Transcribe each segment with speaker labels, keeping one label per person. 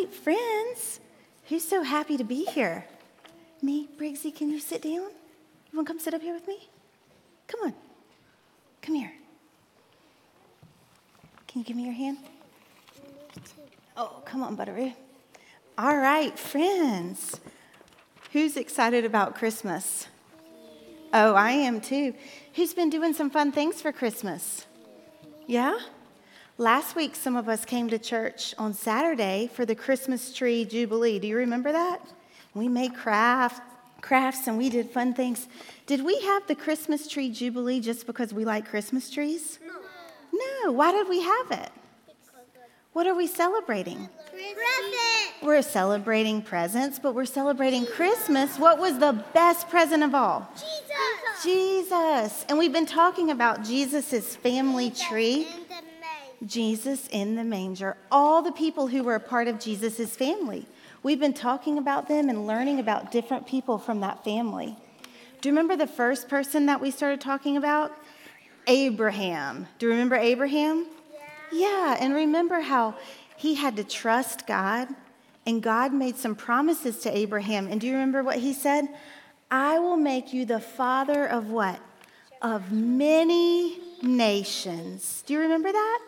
Speaker 1: right, friends. Who's so happy to be here? Me, Briggsy, can you sit down? You want to come sit up here with me? Come on. Come here. Can you give me your hand? Oh, come on, Butteroo. All right, friends. Who's excited about Christmas? Oh, I am too. Who's been doing some fun things for Christmas? Yeah? Last week, some of us came to church on Saturday for the Christmas tree jubilee. Do you remember that? We made craft, crafts and we did fun things. Did we have the Christmas tree jubilee just because we like Christmas trees? No. No. Why did we have it? What are we celebrating?
Speaker 2: Present.
Speaker 1: We're celebrating presents, but we're celebrating Christmas. What was the best present of all?
Speaker 2: Jesus.
Speaker 1: Jesus. And we've been talking about Jesus' family tree. Jesus in the manger, all the people who were a part of Jesus' family. We've been talking about them and learning about different people from that family. Do you remember the first person that we started talking about? Abraham. Do you remember Abraham? Yeah. Yeah, and remember how he had to trust God and God made some promises to Abraham. And do you remember what he said? I will make you the father of what? Of many nations. Do you remember that?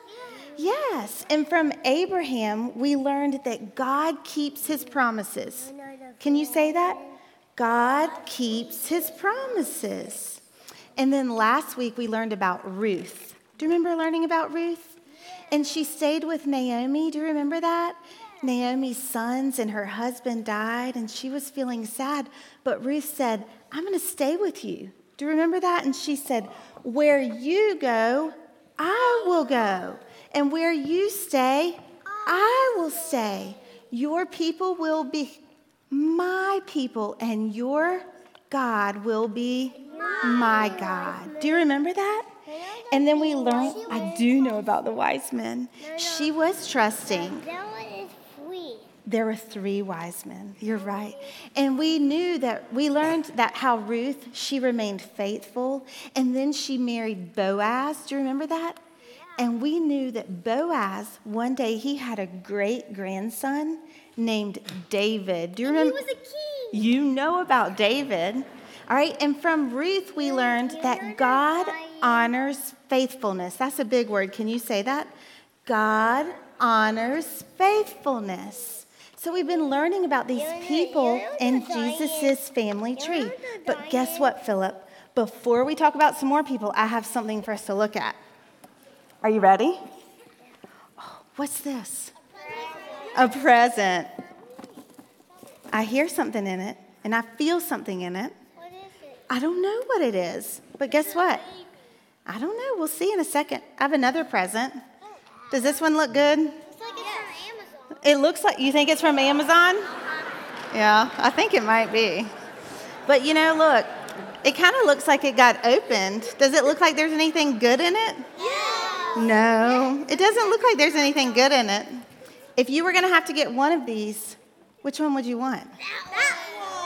Speaker 1: Yes. And from Abraham, we learned that God keeps his promises. Can you say that? God keeps his promises. And then last week, we learned about Ruth. Do you remember learning about Ruth? And she stayed with Naomi. Do you remember that? Naomi's sons and her husband died, and she was feeling sad. But Ruth said, I'm going to stay with you. Do you remember that? And she said, Where you go, I will go. And where you stay, I will stay. Your people will be my people, and your God will be my God. Do you remember that? And then we learned, I do know about the wise men. She was trusting. There were three wise men. You're right. And we knew that we learned that how Ruth, she remained faithful. And then she married Boaz. Do you remember that? And we knew that Boaz, one day, he had a great grandson named David.
Speaker 2: Do you remember? he was a king.
Speaker 1: You know about David. All right, and from Ruth, we learned that God honors faithfulness. That's a big word. Can you say that? God honors faithfulness. So we've been learning about these people in Jesus' family tree. But guess what, Philip? Before we talk about some more people, I have something for us to look at. Are you ready? Oh, what's this? A present. I hear something in it, and I feel something in it.
Speaker 2: What is it?
Speaker 1: I don't know what it is, but guess what? I don't know. We'll see in a second. I have another present. Does this one look good?
Speaker 2: It's like it's from Amazon.
Speaker 1: It looks like you think it's from Amazon? Yeah, I think it might be. But you know, look, it kind of looks like it got opened. Does it look like there's anything good in it?
Speaker 2: Yeah.
Speaker 1: No, it doesn't look like there's anything good in it. If you were going to have to get one of these, which one would you want? That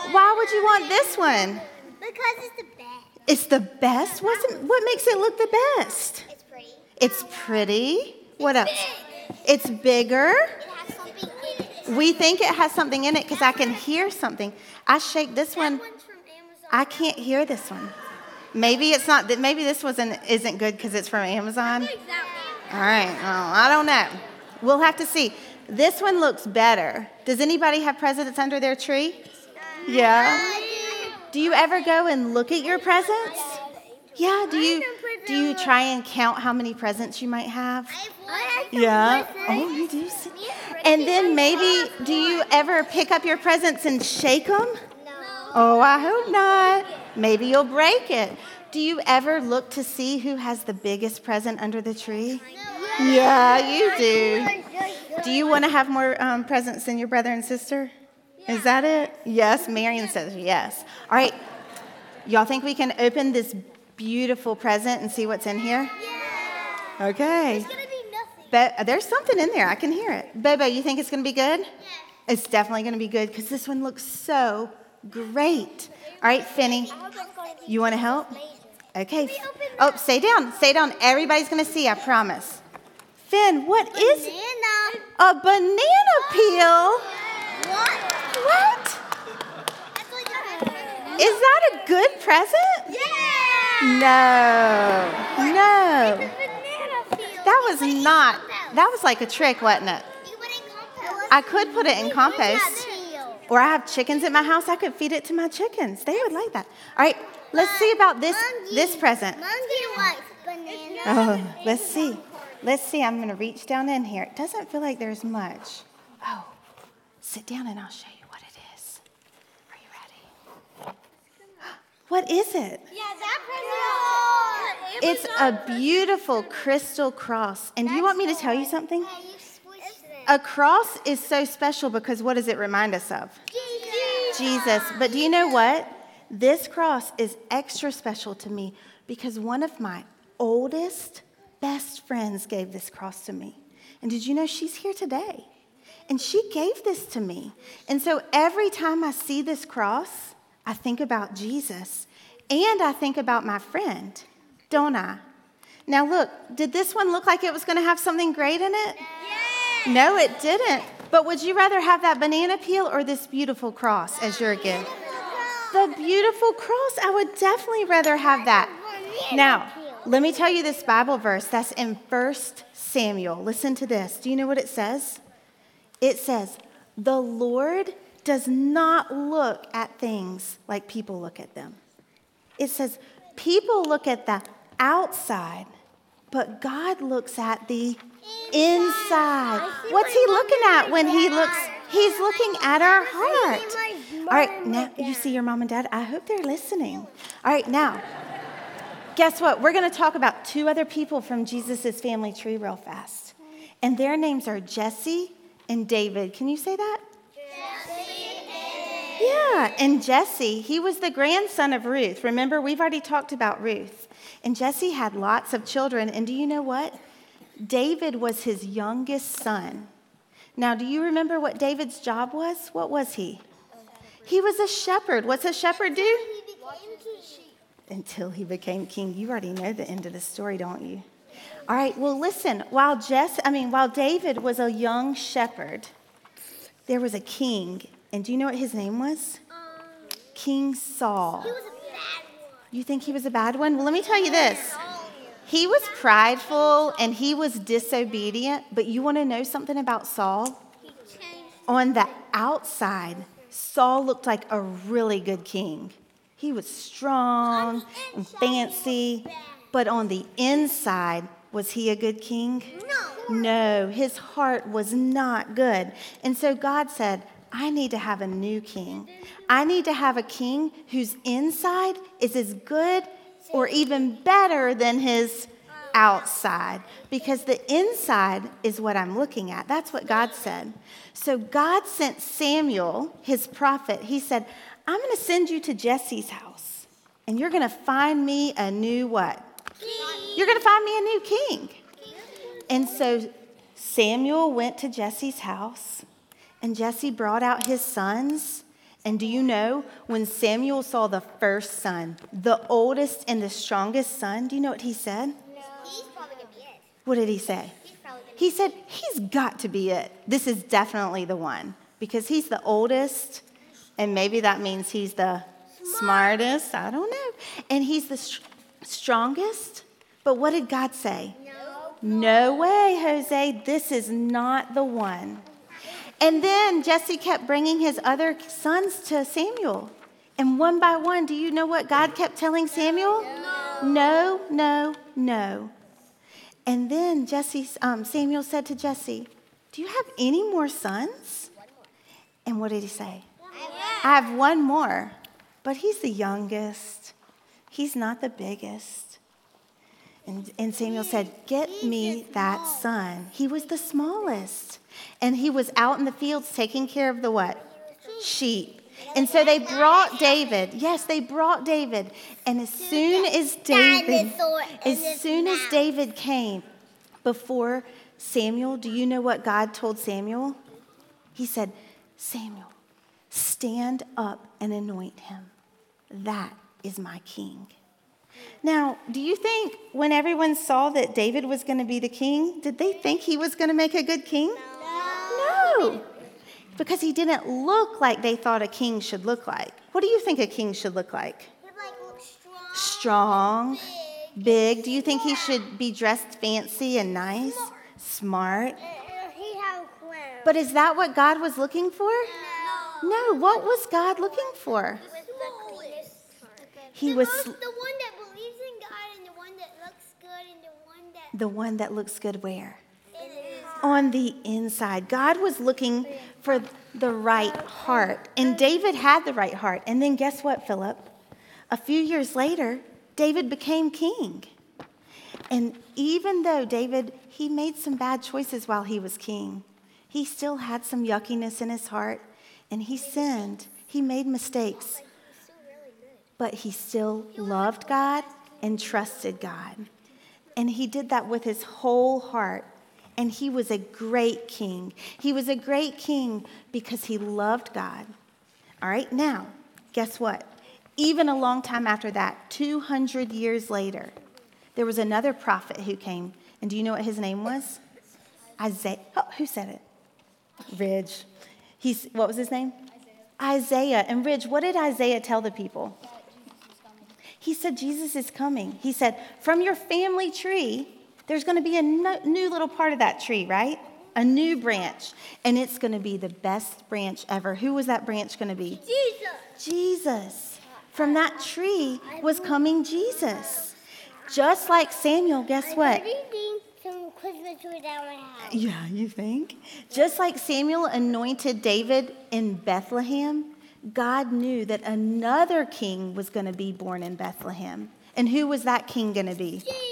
Speaker 1: one. Why would you want this one?
Speaker 2: Because it's the best.
Speaker 1: It's the best? What's it, what makes it look the best?
Speaker 2: It's pretty.
Speaker 1: It's pretty. What else?
Speaker 2: Big.
Speaker 1: It's bigger.
Speaker 2: It has something in it.
Speaker 1: We think it has something in it because I can hear something. I shake this one.
Speaker 2: one's from Amazon.
Speaker 1: I can't hear this one. Maybe it's not. that. Maybe this wasn't isn't good because it's from Amazon.
Speaker 2: I think that one.
Speaker 1: All right. Well, I don't know. We'll have to see. This one looks better. Does anybody have presents under their tree? Yeah. Do you ever go and look at your presents? Yeah. Do you do you try and count how many presents you might have? Yeah. Oh, you do. see- And then maybe do you ever pick up your presents and shake them? No. Oh, I hope not. Maybe you'll break it. Do you ever look to see who has the biggest present under the tree? Yeah, you do. Do you want to have more um, presents than your brother and sister? Is that it? Yes, Marion says yes. All right. Y'all think we can open this beautiful present and see what's in here? Okay.
Speaker 2: It's gonna be nothing.
Speaker 1: Be- uh, there's something in there. I can hear it. Bebe, you think it's going to be good? It's definitely going to be good because this one looks so great. All right, Finny, you want to help? Okay. Oh, stay down. Stay down. Everybody's going to see, I promise. Finn, what
Speaker 2: banana.
Speaker 1: is a banana peel?
Speaker 2: What?
Speaker 1: What?
Speaker 2: That's like a
Speaker 1: Is that a good present?
Speaker 2: Yeah.
Speaker 1: No. No. That was not. That was like a trick, wasn't it?
Speaker 2: You put it in compost.
Speaker 1: I could put it in compost. Or I have chickens at my house. I could feed it to my chickens. They would like that. All right, let's see about this this present.
Speaker 2: Monkey likes banana.
Speaker 1: Oh, let's see. Let's see. I'm going to reach down in here. It doesn't feel like there's much. Oh, sit down and I'll show you what it is. Are you ready? What is it?
Speaker 2: Yeah, that present.
Speaker 1: It's a beautiful crystal cross. And do you want me to tell you something? A cross is so special because what does it remind us of? Jesus. But do you know what? This cross is extra special to me because one of my oldest, best friends gave this cross to me. And did you know she's here today? And she gave this to me. And so every time I see this cross, I think about Jesus and I think about my friend, don't I? Now, look, did this one look like it was going to have something great in it? No, it didn't. But would you rather have that banana peel or this beautiful cross as your gift? The beautiful cross. I would definitely rather have that. Now, let me tell you this Bible verse that's in 1 Samuel. Listen to this. Do you know what it says? It says, The Lord does not look at things like people look at them. It says, People look at the outside, but God looks at the inside. What's He looking at when He looks? He's looking at our heart. All right, now you see your mom and dad. I hope they're listening. All right, now, guess what? We're going to talk about two other people from Jesus' family tree real fast. And their names are Jesse and David. Can you say that? Yeah, and Jesse, he was the grandson of Ruth. Remember, we've already talked about Ruth. And Jesse had lots of children. And do you know what? David was his youngest son. Now, do you remember what David's job was? What was he? He was a shepherd. What's a shepherd do? Until he became king. You already know the end of the story, don't you? All right, well, listen. While Jess, I mean, while David was a young shepherd, there was a king. And do you know what his name was? King Saul.
Speaker 2: He was a bad one.
Speaker 1: You think he was a bad one? Well, let me tell you this. He was prideful and he was disobedient, but you want to know something about Saul? On the outside, Saul looked like a really good king. He was strong and fancy, but on the inside, was he a good king?
Speaker 2: No.
Speaker 1: No, his heart was not good. And so God said, I need to have a new king. I need to have a king whose inside is as good or even better than his outside because the inside is what I'm looking at. That's what God said. So God sent Samuel, his prophet. He said, I'm going to send you to Jesse's house and you're going to find me a new what? You're going to find me a new king. And so Samuel went to Jesse's house, and Jesse brought out his sons. And do you know, when Samuel saw the first son, the oldest and the strongest son, do you know what he said? No.
Speaker 2: He's probably gonna be it.
Speaker 1: What did he say?
Speaker 2: He's probably gonna
Speaker 1: He said, He's got to be it. This is definitely the one because he's the oldest, and maybe that means he's the smartest. I don't know. And he's the str- strongest. But what did God say?
Speaker 2: No.
Speaker 1: No way, Jose. This is not the one. And then Jesse kept bringing his other sons to Samuel. And one by one, do you know what God kept telling Samuel? No, no, no. And then Jesse, um, Samuel said to Jesse, Do you have any more sons? And what did he say? I have one more, but he's the youngest. He's not the biggest. And, and Samuel said, Get me that son. He was the smallest. And he was out in the fields taking care of the what? Sheep. And so they brought David. Yes, they brought David. And as soon as David, as soon as. David came before Samuel, do you know what God told Samuel? He said, Samuel, stand up and anoint him. That is my king. Now, do you think when everyone saw that David was going to be the king, did they think he was going to make a good king? No. Because he didn't look like they thought a king should look like. What do you think a king should look like?
Speaker 2: Like strong.
Speaker 1: Strong, big. Do you think he should be dressed fancy and nice? Smart.
Speaker 2: Uh, uh, he have a crown.
Speaker 1: But is that what God was looking for?
Speaker 2: no.
Speaker 1: No, what was God looking for?
Speaker 2: He was the cleanest.
Speaker 1: He
Speaker 2: the
Speaker 1: was
Speaker 2: most, the one that believes in God and the one that looks good and the one that
Speaker 1: the one that looks good where? on the inside. God was looking for the right heart. And David had the right heart. And then guess what, Philip? A few years later, David became king. And even though David, he made some bad choices while he was king, he still had some yuckiness in his heart and he sinned. He made mistakes. But he still loved God and trusted God. And he did that with his whole heart. And he was a great king. He was a great king because he loved God. All right, now, guess what? Even a long time after that, 200 years later, there was another prophet who came. And do you know what his name was? Isaiah. Oh, who said it? Ridge. He's, what was his name? Isaiah. And Ridge, what did Isaiah tell the people? He said, Jesus is coming. He said, from your family tree, there's going to be a no- new little part of that tree, right? A new branch. And it's going to be the best branch ever. Who was that branch going to be?
Speaker 2: Jesus.
Speaker 1: Jesus. From that tree was coming Jesus. Just like Samuel, guess what?
Speaker 2: Anything some Christmas tree down house.
Speaker 1: Yeah, you think? Just like Samuel anointed David in Bethlehem, God knew that another king was going to be born in Bethlehem. And who was that king going to be?
Speaker 2: Jesus.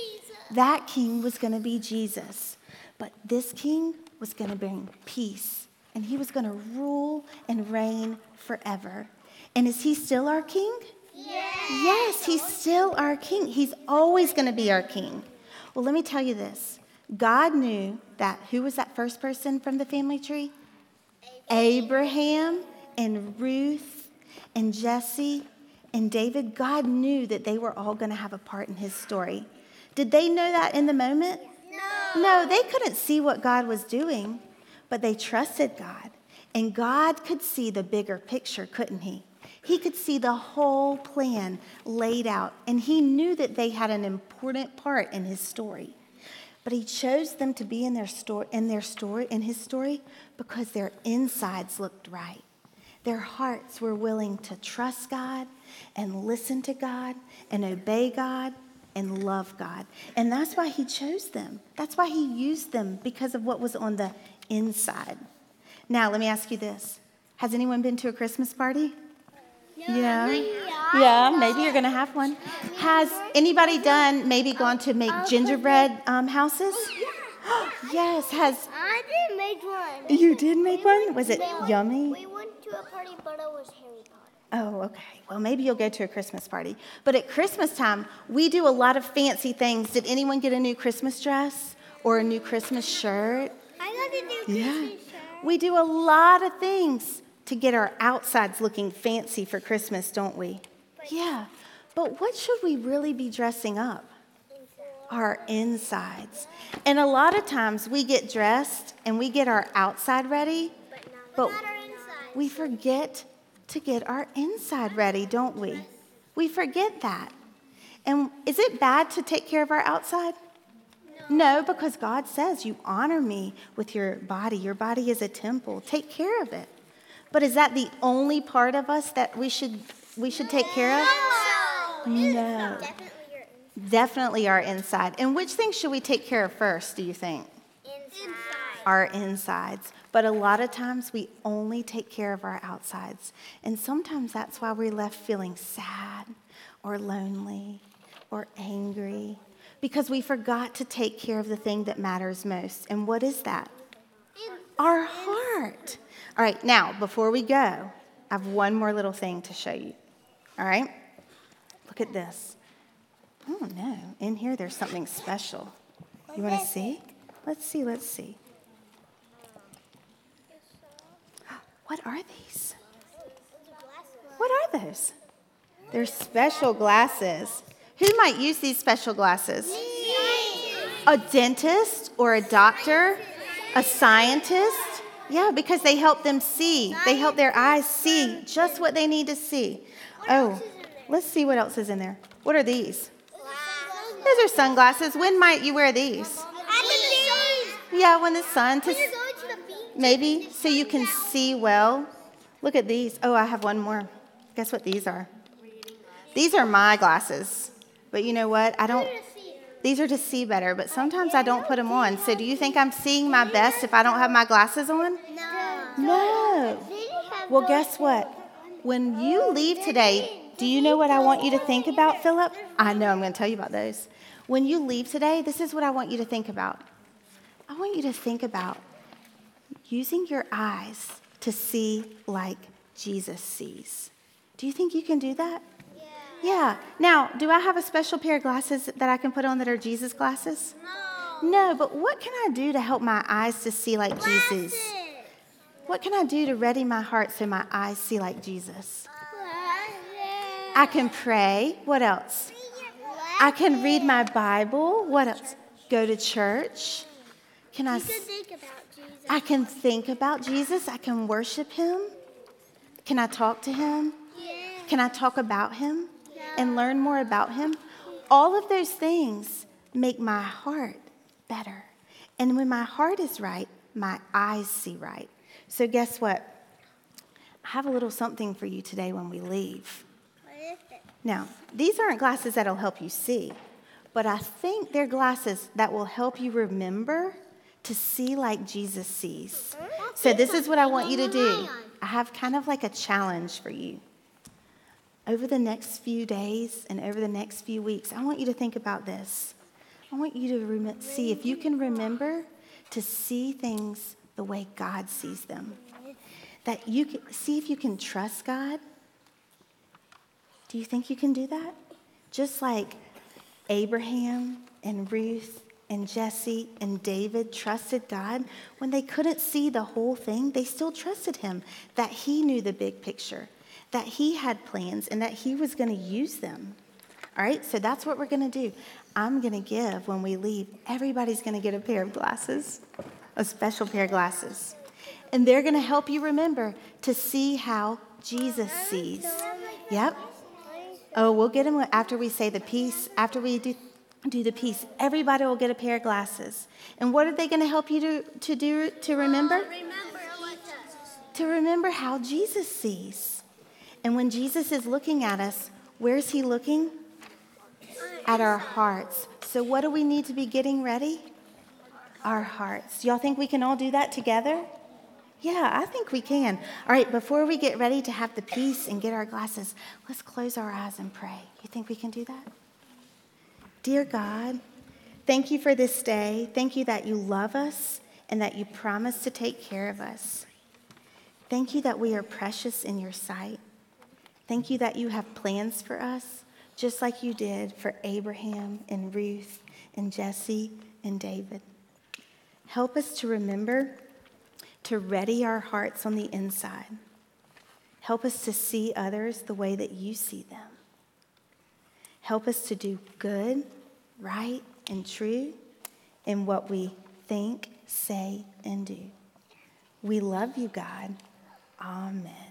Speaker 1: That king was going to be Jesus. But this king was going to bring peace, and he was going to rule and reign forever. And is he still our king? Yes, yes, he's still our king. He's always going to be our king. Well, let me tell you this God knew that who was that first person from the family tree? Abraham and Ruth and Jesse and David. God knew that they were all going to have a part in his story. Did they know that in the moment?
Speaker 2: No.
Speaker 1: No, they couldn't see what God was doing, but they trusted God. And God could see the bigger picture, couldn't He? He could see the whole plan laid out, and He knew that they had an important part in His story. But He chose them to be in their story, in their story, in His story, because their insides looked right. Their hearts were willing to trust God and listen to God and obey God and love God. And that's why He chose them. That's why He used them because of what was on the inside. Now, let me ask you this Has anyone been to a Christmas party? Yeah. Yeah, maybe you're going to have one. Has anybody done, maybe gone to make gingerbread um, houses? Yes. Has
Speaker 2: I did make one.
Speaker 1: you did make one? Was it yummy?
Speaker 2: We went to a party, but it was.
Speaker 1: Oh, okay. Well, maybe you'll go to a Christmas party. But at Christmas time, we do a lot of fancy things. Did anyone get a new Christmas dress or a new Christmas shirt?
Speaker 2: I got to do
Speaker 1: Yeah.
Speaker 2: Christmas shirt.
Speaker 1: We do a lot of things to get our outsides looking fancy for Christmas, don't we? Yeah. But what should we really be dressing up? Our insides. And a lot of times we get dressed and we get our outside ready, but
Speaker 2: Not our inside.
Speaker 1: we forget to get our inside ready, don't we? We forget that. And is it bad to take care of our outside? No, because God says you honor me with your body. Your body is a temple. Take care of it. But is that the only part of us that we should we should take care of? No.
Speaker 2: Definitely your
Speaker 1: Definitely our inside. And which things should we take care of first, do you think?
Speaker 2: inside.
Speaker 1: our insides. But a lot of times we only take care of our outsides. And sometimes that's why we're left feeling sad or lonely or angry because we forgot to take care of the thing that matters most. And what is that? Our heart. All right, now, before we go, I have one more little thing to show you. All right? Look at this. Oh, no. In here, there's something special. You want to see? Let's see, let's see. What are these? What are those? They're special glasses Who might use these special glasses? A dentist or a doctor? A scientist? Yeah, because they help them see. They help their eyes see just what they need to see. Oh, let's see what else is in there. What are these? Those are sunglasses. When might you wear these? Yeah, when the sun to maybe so you can see well. Look at these. Oh, I have one more. Guess what these are? These are my glasses. But you know what? I don't these are to see better, but sometimes I don't put them on. So do you think I'm seeing my best if I don't have my glasses on?
Speaker 2: No.
Speaker 1: No. Well, guess what? When you leave today, do you know what I want you to think about, Philip? I know I'm going to tell you about those. When you leave today, this is what I want you to think about. I want you to think about using your eyes to see like Jesus sees. Do you think you can do that? Yeah. yeah. Now, do I have a special pair of glasses that I can put on that are Jesus glasses?
Speaker 2: No.
Speaker 1: No, but what can I do to help my eyes to see like Jesus? What can I do to ready my heart so my eyes see like Jesus? I can pray. What else? I can read my Bible. What else? Go to church. Can I?
Speaker 2: You can think about Jesus.
Speaker 1: I can think about Jesus. I can worship him. Can I talk to him?
Speaker 2: Yeah.
Speaker 1: Can I talk about him and learn more about him? All of those things make my heart better. And when my heart is right, my eyes see right. So, guess what? I have a little something for you today when we leave.
Speaker 2: What is it?
Speaker 1: Now, these aren't glasses that'll help you see, but I think they're glasses that will help you remember to see like Jesus sees. So, this is what I want you to do. I have kind of like a challenge for you. Over the next few days and over the next few weeks, I want you to think about this. I want you to rem- see if you can remember to see things the way God sees them. That you can see if you can trust God. Do you think you can do that? Just like Abraham and Ruth and Jesse and David trusted God when they couldn't see the whole thing, they still trusted him that he knew the big picture, that he had plans and that he was going to use them. All right, so that's what we're going to do. I'm going to give when we leave, everybody's going to get a pair of glasses, a special pair of glasses. And they're going to help you remember to see how Jesus sees. Yep. Oh, we'll get them after we say the peace, after we do, do the peace. Everybody will get a pair of glasses. And what are they going to help you to, to do to remember?
Speaker 2: Oh, remember what
Speaker 1: To remember how Jesus sees. And when Jesus is looking at us, where's he looking? At our hearts. So, what do we need to be getting ready? Our hearts. Y'all think we can all do that together? Yeah, I think we can. All right, before we get ready to have the peace and get our glasses, let's close our eyes and pray. You think we can do that? Dear God, thank you for this day. Thank you that you love us and that you promise to take care of us. Thank you that we are precious in your sight. Thank you that you have plans for us, just like you did for Abraham and Ruth and Jesse and David. Help us to remember to ready our hearts on the inside. Help us to see others the way that you see them. Help us to do good, right, and true in what we think, say, and do. We love you, God. Amen.